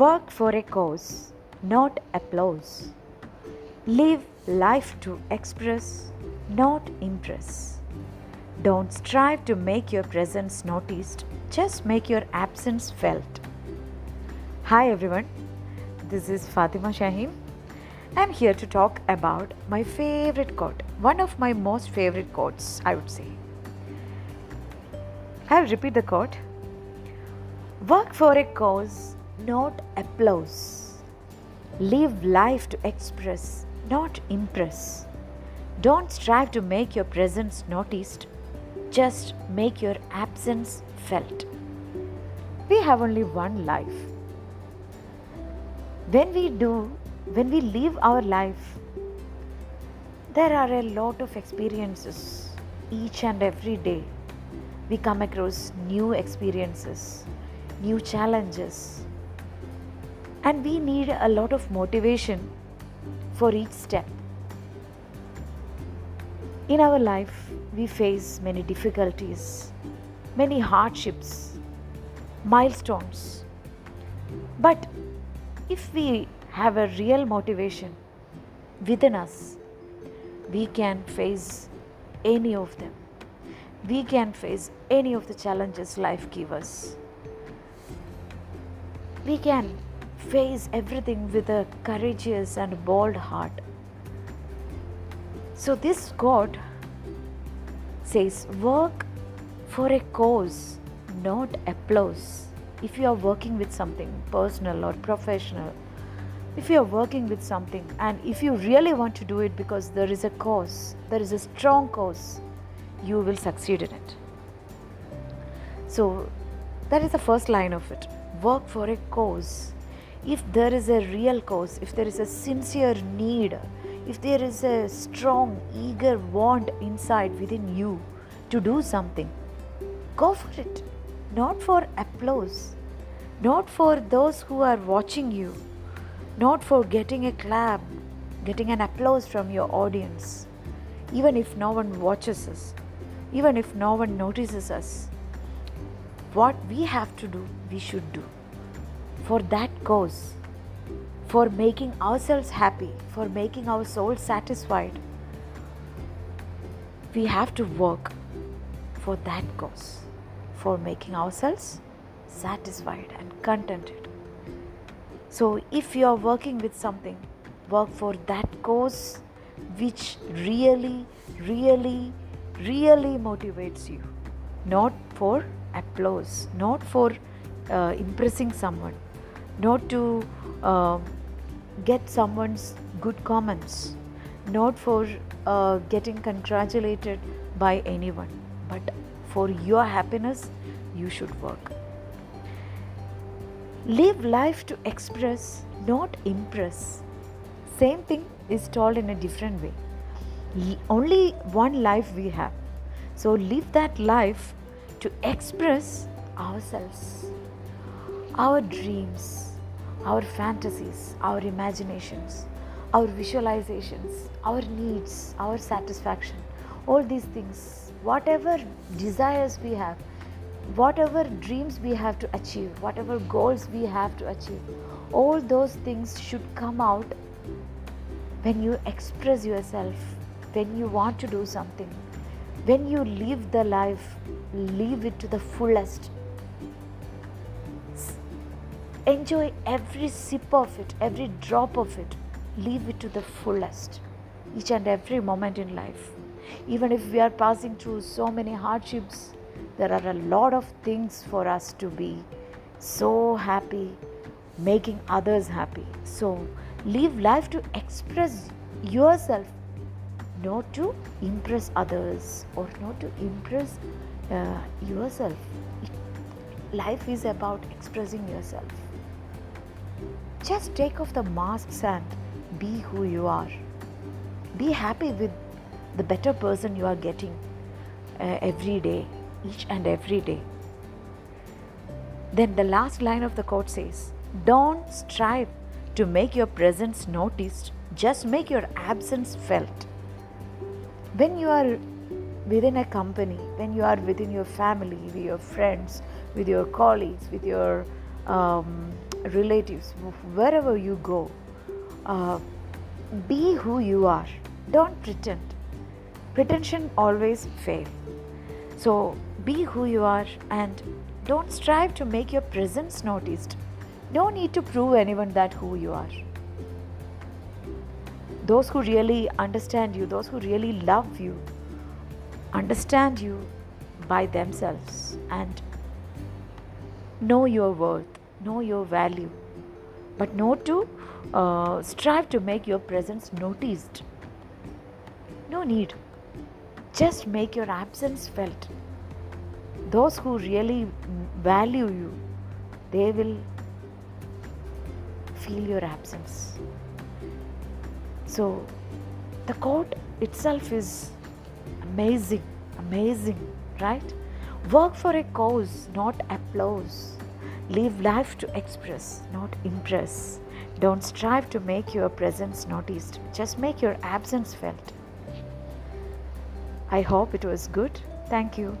Work for a cause, not applause. Live life to express, not impress. Don't strive to make your presence noticed, just make your absence felt. Hi everyone, this is Fatima Shaheen. I'm here to talk about my favorite quote, one of my most favorite quotes, I would say. I'll repeat the quote Work for a cause, not applause. Live life to express, not impress. Don't strive to make your presence noticed, just make your absence felt. We have only one life. When we do, when we live our life, there are a lot of experiences each and every day. We come across new experiences, new challenges, and we need a lot of motivation for each step. In our life, we face many difficulties, many hardships, milestones. But if we have a real motivation within us, we can face any of them. We can face any of the challenges life gives us. We can face everything with a courageous and bold heart. So, this quote says, Work for a cause, not applause. If you are working with something personal or professional, if you are working with something and if you really want to do it because there is a cause, there is a strong cause, you will succeed in it. So, that is the first line of it work for a cause if there is a real cause, if there is a sincere need, if there is a strong, eager want inside within you to do something, go for it. Not for applause, not for those who are watching you, not for getting a clap, getting an applause from your audience. Even if no one watches us, even if no one notices us, what we have to do, we should do for that cause, for making ourselves happy, for making our soul satisfied, we have to work for that cause, for making ourselves satisfied and contented. So, if you are working with something, work for that cause which really, really, really motivates you, not for applause, not for uh, impressing someone, not to uh, get someone's good comments, not for uh, getting congratulated by anyone, but for your happiness, you should work. Live life to express, not impress. Same thing is told in a different way. Only one life we have. So live that life to express ourselves, our dreams, our fantasies, our imaginations, our visualizations, our needs, our satisfaction, all these things, whatever desires we have, whatever dreams we have to achieve, whatever goals we have to achieve, all those things should come out when you express yourself, when you want to do something, when you live the life, live it to the fullest. Enjoy every sip of it, every drop of it. Live it to the fullest, each and every moment in life. Even if we are passing through so many hardships, there are a lot of things for us to be so happy, making others happy. So, live life to express yourself, not to impress others or not to impress uh, yourself. Life is about expressing yourself. Just take off the masks and be who you are. Be happy with the better person you are getting uh, every day, each and every day. Then the last line of the quote says, Don't strive to make your presence noticed, just make your absence felt. When you are within a company, when you are within your family, with your friends, with your colleagues, with your um, relatives, wherever you go, uh, be who you are. Don't pretend. Pretension always fail. So be who you are and don't strive to make your presence noticed. No need to prove anyone that who you are. Those who really understand you, those who really love you, understand you by themselves and know your worth, know your value, but not to uh, strive to make your presence noticed. No need. Just make your absence felt. Those who really value you, they will feel your absence. So, the quote itself is amazing, amazing, right? Work for a cause, not applause. Live life to express, not impress. Don't strive to make your presence noticed, just make your absence felt. I hope it was good. Thank you.